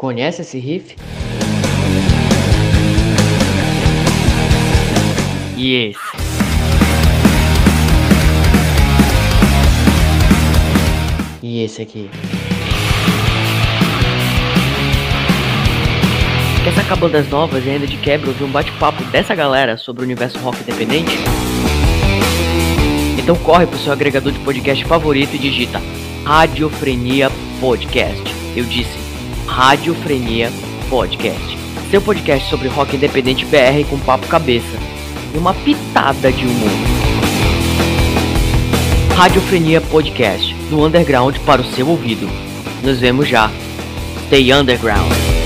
Conhece esse riff? E esse? E esse aqui? Quer sacar bandas novas e ainda de quebra ouvir um bate-papo dessa galera sobre o universo rock independente? Então corre pro seu agregador de podcast favorito e digita Radiofrenia Podcast. Eu disse Radiofrenia Podcast. Seu podcast sobre rock independente BR com papo cabeça e uma pitada de humor. Radiofrenia Podcast, do underground para o seu ouvido. Nos vemos já. Stay underground.